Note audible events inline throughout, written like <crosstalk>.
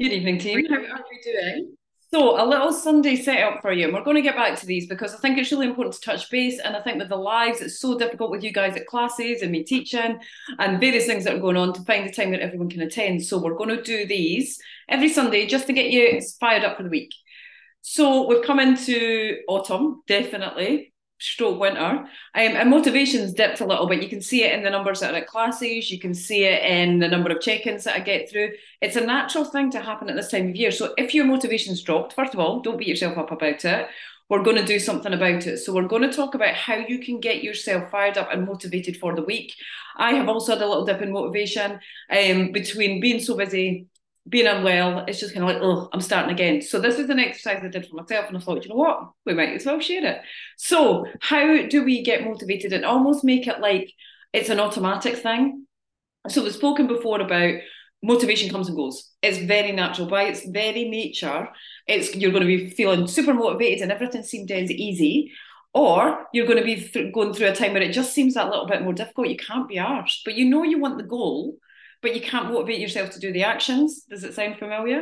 Good evening, team. How are we doing? So, a little Sunday setup for you. And we're going to get back to these because I think it's really important to touch base. And I think with the lives, it's so difficult with you guys at classes and me teaching and various things that are going on to find the time that everyone can attend. So, we're going to do these every Sunday just to get you fired up for the week. So, we've come into autumn, definitely stroke winter. Um, and motivation's dipped a little bit. You can see it in the numbers that are at classes. You can see it in the number of check-ins that I get through. It's a natural thing to happen at this time of year. So if your motivation's dropped, first of all, don't beat yourself up about it. We're going to do something about it. So we're going to talk about how you can get yourself fired up and motivated for the week. I have also had a little dip in motivation um, between being so busy being unwell, it's just kind of like, oh, I'm starting again. So this is an exercise I did for myself, and I thought, you know what, we might as well share it. So how do we get motivated and almost make it like it's an automatic thing? So we've spoken before about motivation comes and goes. It's very natural by its very nature. It's you're going to be feeling super motivated and everything seems as easy. Or you're going to be th- going through a time where it just seems that little bit more difficult. You can't be arsed, but you know you want the goal but you can't motivate yourself to do the actions. Does it sound familiar?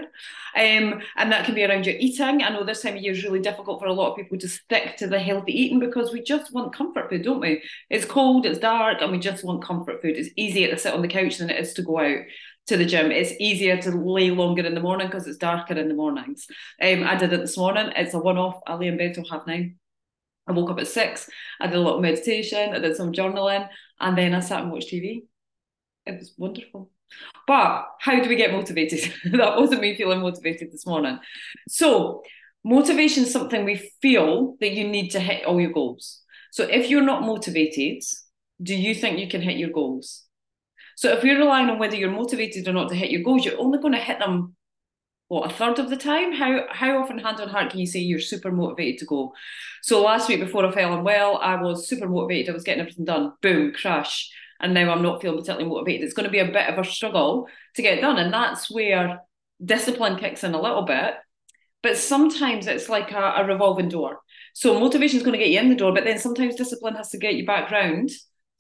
Um, and that can be around your eating. I know this time of year is really difficult for a lot of people to stick to the healthy eating because we just want comfort food, don't we? It's cold, it's dark, and we just want comfort food. It's easier to sit on the couch than it is to go out to the gym. It's easier to lay longer in the morning because it's darker in the mornings. Um, I did it this morning. It's a one-off. I lay in bed till half nine. I woke up at six. I did a lot of meditation. I did some journaling, and then I sat and watched TV it was wonderful. But how do we get motivated? <laughs> that wasn't me feeling motivated this morning. So, motivation is something we feel that you need to hit all your goals. So, if you're not motivated, do you think you can hit your goals? So, if you're relying on whether you're motivated or not to hit your goals, you're only going to hit them what a third of the time. How how often, hand on heart, can you say you're super motivated to go? So last week before I fell unwell, I was super motivated. I was getting everything done. Boom, crash and now I'm not feeling particularly motivated. It's going to be a bit of a struggle to get done. And that's where discipline kicks in a little bit. But sometimes it's like a, a revolving door. So motivation is going to get you in the door, but then sometimes discipline has to get you back round.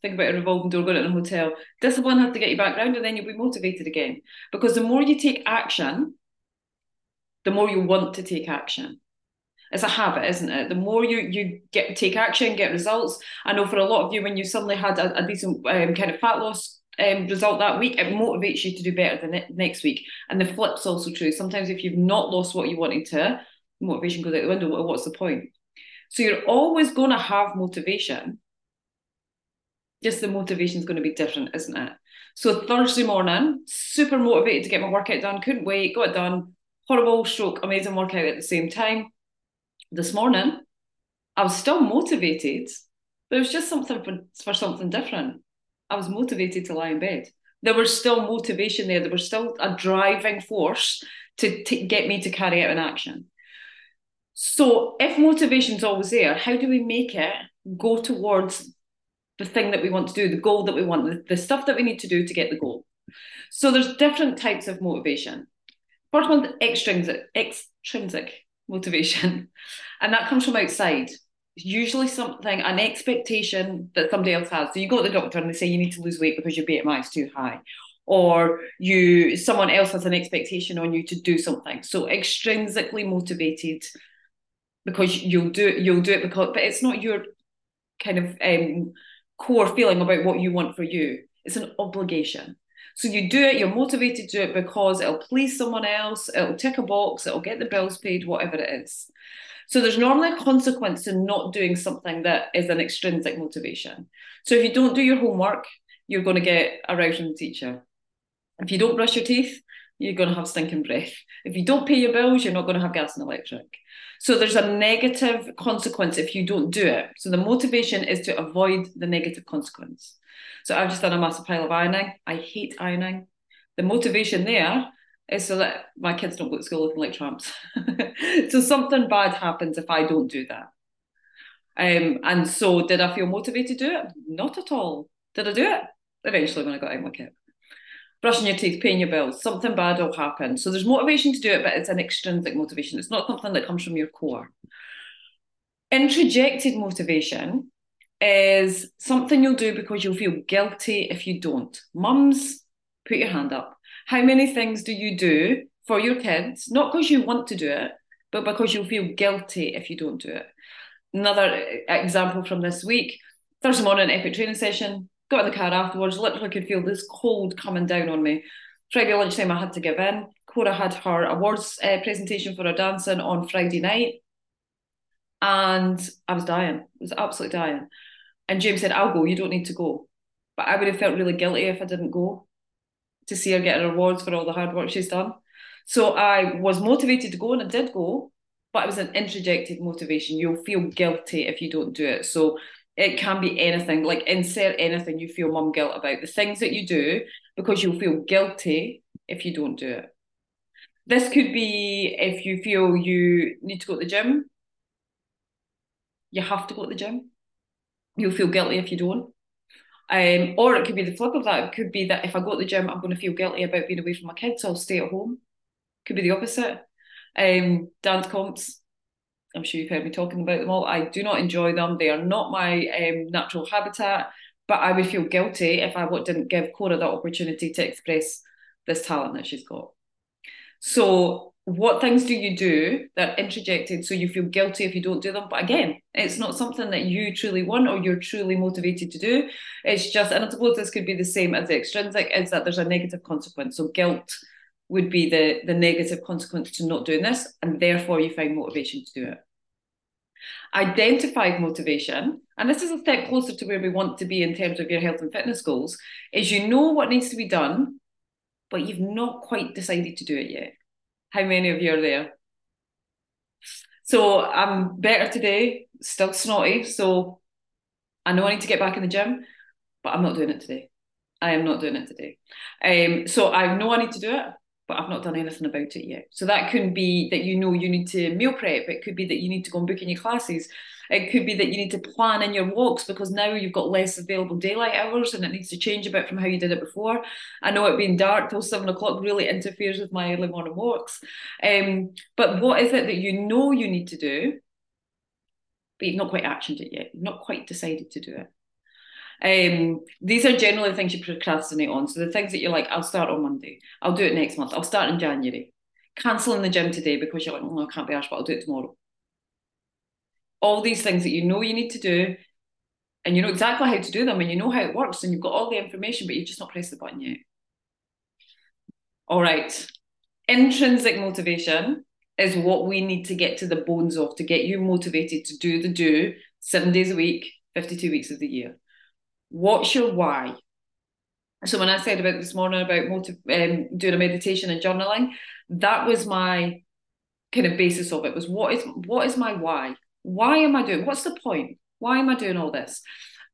Think about a revolving door going to a hotel. Discipline has to get you back round and then you'll be motivated again. Because the more you take action, the more you want to take action it's a habit, isn't it? The more you you get take action, get results. I know for a lot of you, when you suddenly had a, a decent um, kind of fat loss um, result that week, it motivates you to do better the ne- next week. And the flip's also true. Sometimes if you've not lost what you wanted to, motivation goes out the window. What's the point? So you're always going to have motivation. Just the motivation is going to be different, isn't it? So Thursday morning, super motivated to get my workout done. Couldn't wait, got it done. Horrible stroke, amazing workout at the same time this morning, I was still motivated, but it was just something for, for something different. I was motivated to lie in bed. There was still motivation there. There was still a driving force to, to get me to carry out an action. So, if motivation's always there, how do we make it go towards the thing that we want to do, the goal that we want, the, the stuff that we need to do to get the goal? So, there's different types of motivation. First one, extrinsic, extrinsic motivation. And that comes from outside. It's usually something, an expectation that somebody else has. So you go to the doctor and they say you need to lose weight because your BMI is too high. Or you someone else has an expectation on you to do something. So extrinsically motivated because you'll do it, you'll do it because but it's not your kind of um, core feeling about what you want for you. It's an obligation. So you do it, you're motivated to do it because it'll please someone else, it'll tick a box, it'll get the bills paid, whatever it is. So there's normally a consequence to not doing something that is an extrinsic motivation. So if you don't do your homework, you're going to get a from teacher. If you don't brush your teeth, you're going to have stinking breath. If you don't pay your bills, you're not going to have gas and electric. So there's a negative consequence if you don't do it. So the motivation is to avoid the negative consequence. So I've just done a massive pile of ironing. I hate ironing. The motivation there is so that my kids don't go to school looking like tramps. <laughs> so something bad happens if I don't do that. Um, and so did I feel motivated to do it? Not at all. Did I do it? Eventually when I got out of my kit. Brushing your teeth, paying your bills, something bad will happen. So there's motivation to do it, but it's an extrinsic motivation. It's not something that comes from your core. Introjected motivation is something you'll do because you'll feel guilty if you don't. Mums, put your hand up. How many things do you do for your kids, not because you want to do it, but because you'll feel guilty if you don't do it. Another eh, example from this week Thursday morning, epic training session, got in the car afterwards, literally could feel this cold coming down on me. Friday lunchtime, I had to give in. Cora had her awards uh, presentation for her dancing on Friday night. And I was dying. I was absolutely dying. And James said, I'll go, you don't need to go. But I would have felt really guilty if I didn't go to see her get her awards for all the hard work she's done. So I was motivated to go and I did go, but it was an introjected motivation. You'll feel guilty if you don't do it. So it can be anything, like insert anything you feel mum guilt about. The things that you do because you'll feel guilty if you don't do it. This could be if you feel you need to go to the gym, you have to go to the gym. You'll feel guilty if you don't. Um, or it could be the flip of that. It could be that if I go to the gym, I'm going to feel guilty about being away from my kids, so I'll stay at home. Could be the opposite. Um, dance comps, I'm sure you've heard me talking about them all. I do not enjoy them. They are not my um, natural habitat, but I would feel guilty if I didn't give Cora that opportunity to express this talent that she's got. So what things do you do that are introjected so you feel guilty if you don't do them? But again, it's not something that you truly want or you're truly motivated to do. It's just, and I suppose this could be the same as the extrinsic, is that there's a negative consequence. So guilt would be the, the negative consequence to not doing this, and therefore you find motivation to do it. Identified motivation, and this is a step closer to where we want to be in terms of your health and fitness goals, is you know what needs to be done, but you've not quite decided to do it yet. How many of you are there? So I'm better today, still snotty. So I know I need to get back in the gym, but I'm not doing it today. I am not doing it today. Um, so I know I need to do it, but I've not done anything about it yet. So that could be that you know you need to meal prep. It could be that you need to go and book in your classes. It could be that you need to plan in your walks because now you've got less available daylight hours and it needs to change a bit from how you did it before. I know it being dark till seven o'clock really interferes with my early morning walks. Um, but what is it that you know you need to do, but you've not quite actioned it yet? You've not quite decided to do it. Um, these are generally things you procrastinate on. So the things that you're like, I'll start on Monday. I'll do it next month. I'll start in January. Cancelling the gym today because you're like, oh, I can't be asked, but I'll do it tomorrow. All these things that you know you need to do, and you know exactly how to do them, and you know how it works, and you've got all the information, but you've just not pressed the button yet. All right. Intrinsic motivation is what we need to get to the bones of to get you motivated to do the do seven days a week, 52 weeks of the year. What's your why? So when I said about this morning about motiv- um, doing a meditation and journaling, that was my kind of basis of it. Was what is what is my why? Why am I doing? What's the point? Why am I doing all this?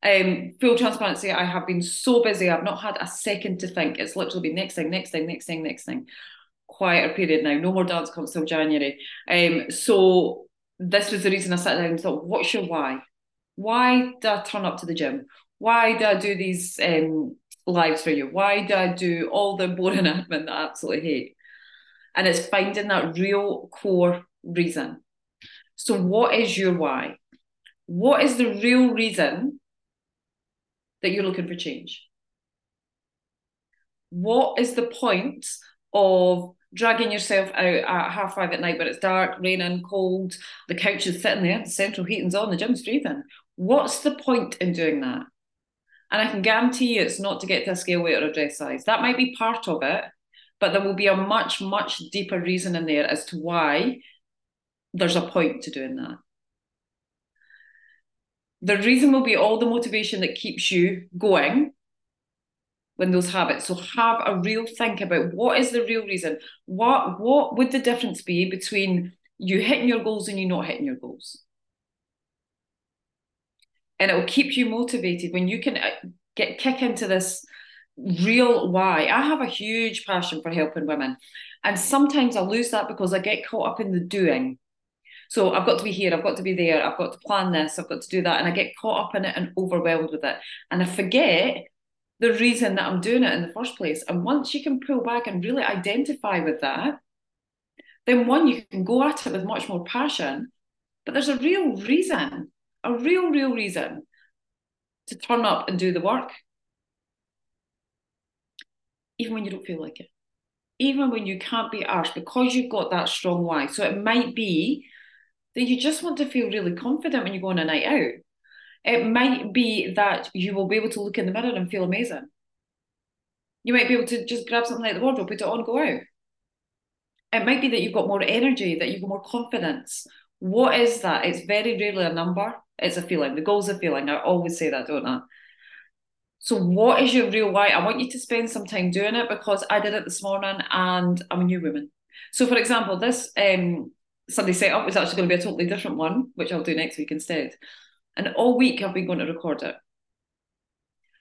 Um, full transparency, I have been so busy. I've not had a second to think. It's literally been next thing, next thing, next thing, next thing. Quieter period now. No more dance comes till January. Um, so this was the reason I sat down and thought, what's your why? Why do I turn up to the gym? Why do I do these um, lives for you? Why do I do all the boring <laughs> admin that I absolutely hate? And it's finding that real core reason. So, what is your why? What is the real reason that you're looking for change? What is the point of dragging yourself out at half five at night when it's dark, raining, cold, the couch is sitting there, the central heating's on, the gym's breathing? What's the point in doing that? And I can guarantee you it's not to get to a scale weight or a dress size. That might be part of it, but there will be a much, much deeper reason in there as to why there's a point to doing that. The reason will be all the motivation that keeps you going when those habits. So have a real think about what is the real reason. What what would the difference be between you hitting your goals and you not hitting your goals? And it will keep you motivated when you can uh, get kick into this real why. I have a huge passion for helping women, and sometimes I lose that because I get caught up in the doing. So I've got to be here, I've got to be there, I've got to plan this, I've got to do that, and I get caught up in it and overwhelmed with it, and I forget the reason that I'm doing it in the first place. And once you can pull back and really identify with that, then one you can go at it with much more passion. But there's a real reason a real, real reason to turn up and do the work, even when you don't feel like it. even when you can't be arsed, because you've got that strong why. So it might be that you just want to feel really confident when you go on a night out. It might be that you will be able to look in the mirror and feel amazing. You might be able to just grab something like the wardrobe, put it on, go out. It might be that you've got more energy, that you've got more confidence. What is that? It's very rarely a number, it's a feeling. The goal's a feeling. I always say that, don't I? So, what is your real why? I want you to spend some time doing it because I did it this morning and I'm a new woman. So, for example, this um, Sunday setup was actually going to be a totally different one, which I'll do next week instead. And all week I've been going to record it.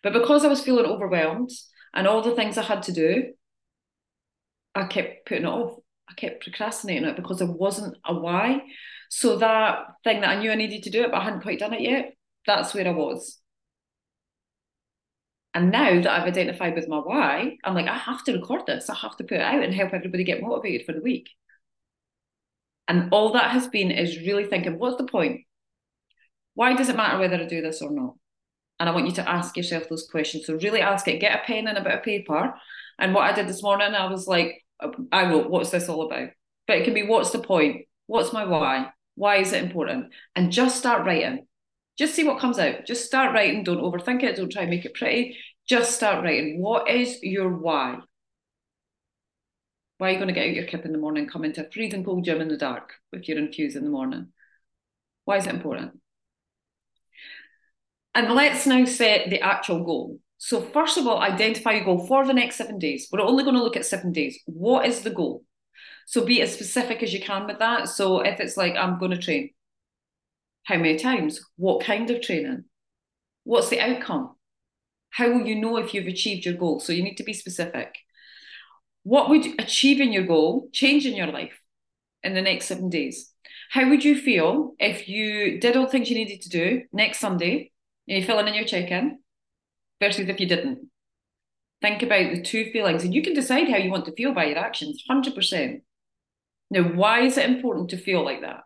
But because I was feeling overwhelmed and all the things I had to do, I kept putting it off. I kept procrastinating it because there wasn't a why. So that thing that I knew I needed to do it, but I hadn't quite done it yet, that's where I was. And now that I've identified with my why, I'm like, I have to record this. I have to put it out and help everybody get motivated for the week. And all that has been is really thinking, what's the point? Why does it matter whether I do this or not? And I want you to ask yourself those questions. So really ask it, get a pen and a bit of paper. And what I did this morning, I was like, I wrote, what's this all about? But it can be, what's the point? What's my why? Why is it important? And just start writing. Just see what comes out. Just start writing. Don't overthink it. Don't try and make it pretty. Just start writing. What is your why? Why are you going to get out your kip in the morning, come into a freezing cold gym in the dark if you're infused in the morning? Why is it important? And let's now set the actual goal. So, first of all, identify your goal for the next seven days. We're only going to look at seven days. What is the goal? So, be as specific as you can with that. So, if it's like, I'm going to train, how many times? What kind of training? What's the outcome? How will you know if you've achieved your goal? So, you need to be specific. What would achieving your goal change in your life in the next seven days? How would you feel if you did all the things you needed to do next Sunday and you're filling in your check in versus if you didn't? Think about the two feelings and you can decide how you want to feel by your actions, 100%. Now, why is it important to feel like that?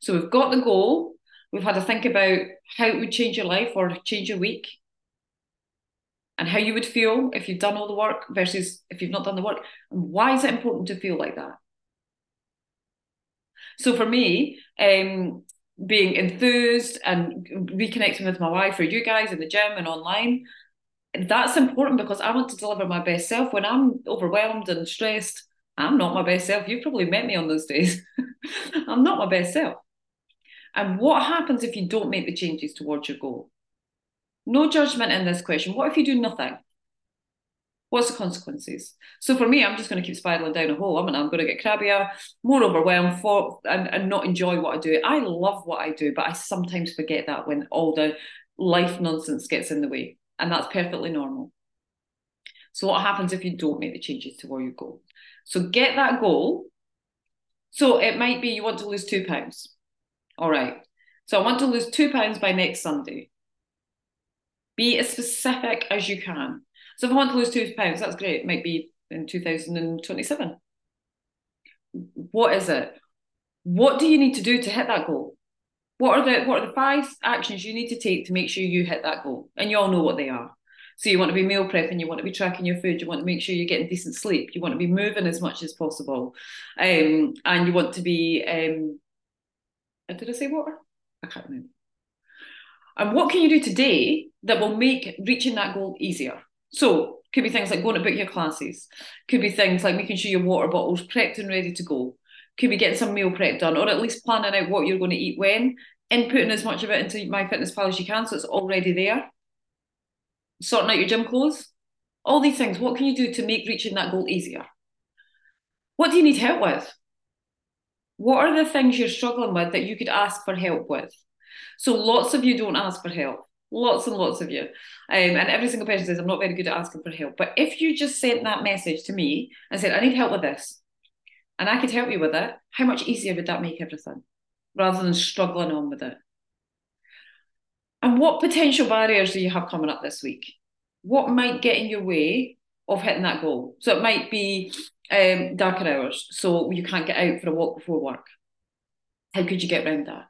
So we've got the goal. We've had to think about how it would change your life or change your week and how you would feel if you've done all the work versus if you've not done the work. And why is it important to feel like that? So for me, um, being enthused and reconnecting with my wife for you guys in the gym and online, that's important because I want to deliver my best self. When I'm overwhelmed and stressed, I'm not my best self. You've probably met me on those days. <laughs> I'm not my best self. And what happens if you don't make the changes towards your goal? No judgment in this question. What if you do nothing? What's the consequences? So for me, I'm just going to keep spiraling down a hole. I'm, going to get crabbier, more overwhelmed, for, and, and not enjoy what I do. I love what I do, but I sometimes forget that when all the life nonsense gets in the way. And that's perfectly normal. So what happens if you don't make the changes to where you go? So get that goal. So it might be you want to lose two pounds. All right. So I want to lose two pounds by next Sunday. Be as specific as you can. So if I want to lose two pounds, that's great. It might be in 2027. What is it? What do you need to do to hit that goal? What are the what are the five actions you need to take to make sure you hit that goal? And you all know what they are. So you want to be meal prepping, you want to be tracking your food, you want to make sure you're getting decent sleep, you want to be moving as much as possible, um, and you want to be um, did I say water? I can't remember. And what can you do today that will make reaching that goal easier? So, could be things like going to book your classes, could be things like making sure your water bottle's prepped and ready to go, could be getting some meal prep done, or at least planning out what you're going to eat when, inputting as much of it into MyFitnessPal as you can so it's already there, sorting out your gym clothes, all these things. What can you do to make reaching that goal easier? What do you need help with? What are the things you're struggling with that you could ask for help with? So lots of you don't ask for help. Lots and lots of you. Um, and every single person says, I'm not very good at asking for help. But if you just sent that message to me and said, I need help with this, and I could help you with it, how much easier would that make everything rather than struggling on with it? And what potential barriers do you have coming up this week? What might get in your way of hitting that goal? So it might be um, darker hours, so you can't get out for a walk before work. How could you get around that?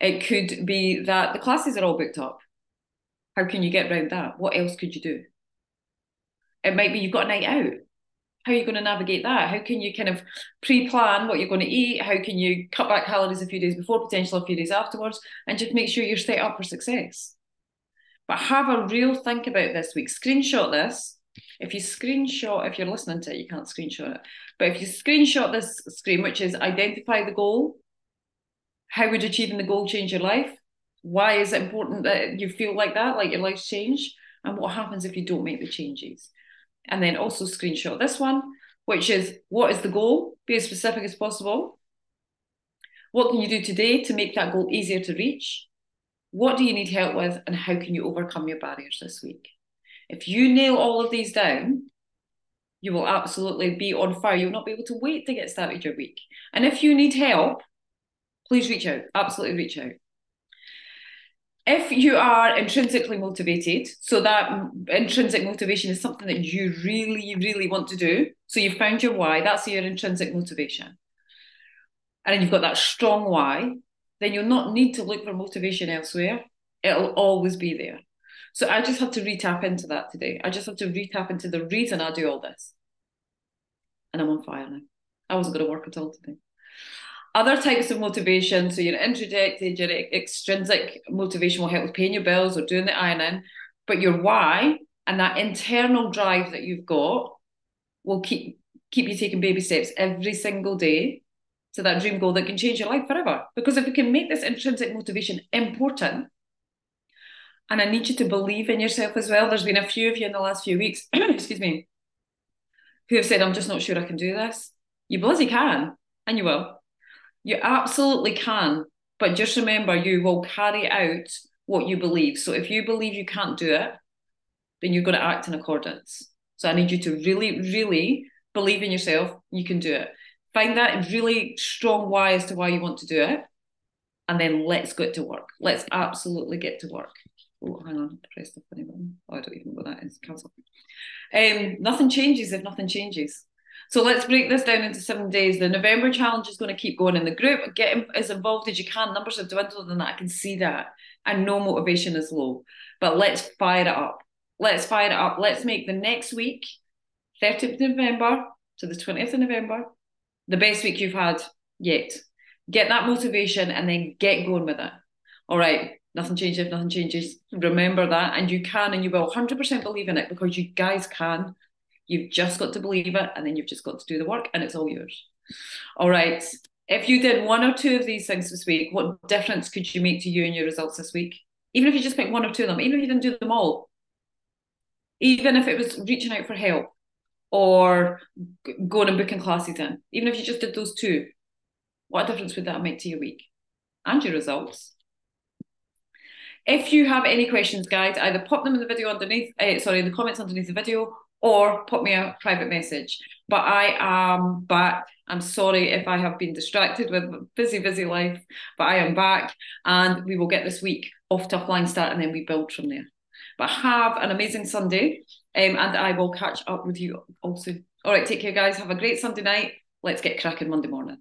It could be that the classes are all booked up. How can you get around that? What else could you do? It might be you've got a night out. How are you going to navigate that? How can you kind of pre-plan what you're going to eat? How can you cut back calories a few days before, potentially a few days afterwards, and just make sure you're set up for success. But have a real think about this week. Screenshot this. If you screenshot, if you're listening to it, you can't screenshot it. But if you screenshot this screen, which is identify the goal, how would achieving the goal change your life? Why is it important that you feel like that, like your life's changed? And what happens if you don't make the changes? And then also screenshot this one, which is what is the goal? Be as specific as possible. What can you do today to make that goal easier to reach? What do you need help with? And how can you overcome your barriers this week? If you nail all of these down, you will absolutely be on fire. You'll not be able to wait to get started your week. And if you need help, please reach out. Absolutely reach out. If you are intrinsically motivated, so that intrinsic motivation is something that you really, really want to do. So you've found your why, that's your intrinsic motivation. And you've got that strong why, then you'll not need to look for motivation elsewhere. It'll always be there. So I just have to retap into that today. I just have to retap into the reason I do all this. And I'm on fire now. I wasn't going to work at all today. Other types of motivation, so your introjected, your extrinsic motivation will help with paying your bills or doing the ironing, but your why and that internal drive that you've got will keep keep you taking baby steps every single day to that dream goal that can change your life forever. Because if we can make this intrinsic motivation important, and I need you to believe in yourself as well. There's been a few of you in the last few weeks, <clears throat> excuse me, who have said, I'm just not sure I can do this. You bloody can, and you will. You absolutely can. But just remember, you will carry out what you believe. So if you believe you can't do it, then you're going to act in accordance. So I need you to really, really believe in yourself. You can do it. Find that really strong why as to why you want to do it. And then let's get to work. Let's absolutely get to work. Oh, hang on, press the funny button. Oh, I don't even know what that is. Cancel. Um, nothing changes if nothing changes. So let's break this down into seven days. The November challenge is going to keep going in the group. Get as involved as you can. Numbers have dwindled and. I can see that. And no motivation is low. But let's fire it up. Let's fire it up. Let's make the next week, 30th of November to the 20th of November, the best week you've had yet. Get that motivation and then get going with it. All right. Nothing changes if nothing changes. Remember that. And you can and you will 100% believe in it because you guys can. You've just got to believe it and then you've just got to do the work and it's all yours. All right. If you did one or two of these things this week, what difference could you make to you and your results this week? Even if you just picked one or two of them, even if you didn't do them all, even if it was reaching out for help or going and booking classes in, even if you just did those two, what difference would that make to your week and your results? If you have any questions, guys, either pop them in the video underneath, uh, sorry, in the comments underneath the video, or put me a private message. But I am back. I'm sorry if I have been distracted with busy, busy life, but I am back and we will get this week off to a flying start and then we build from there. But have an amazing Sunday um, and I will catch up with you all soon. All right, take care, guys. Have a great Sunday night. Let's get cracking Monday morning.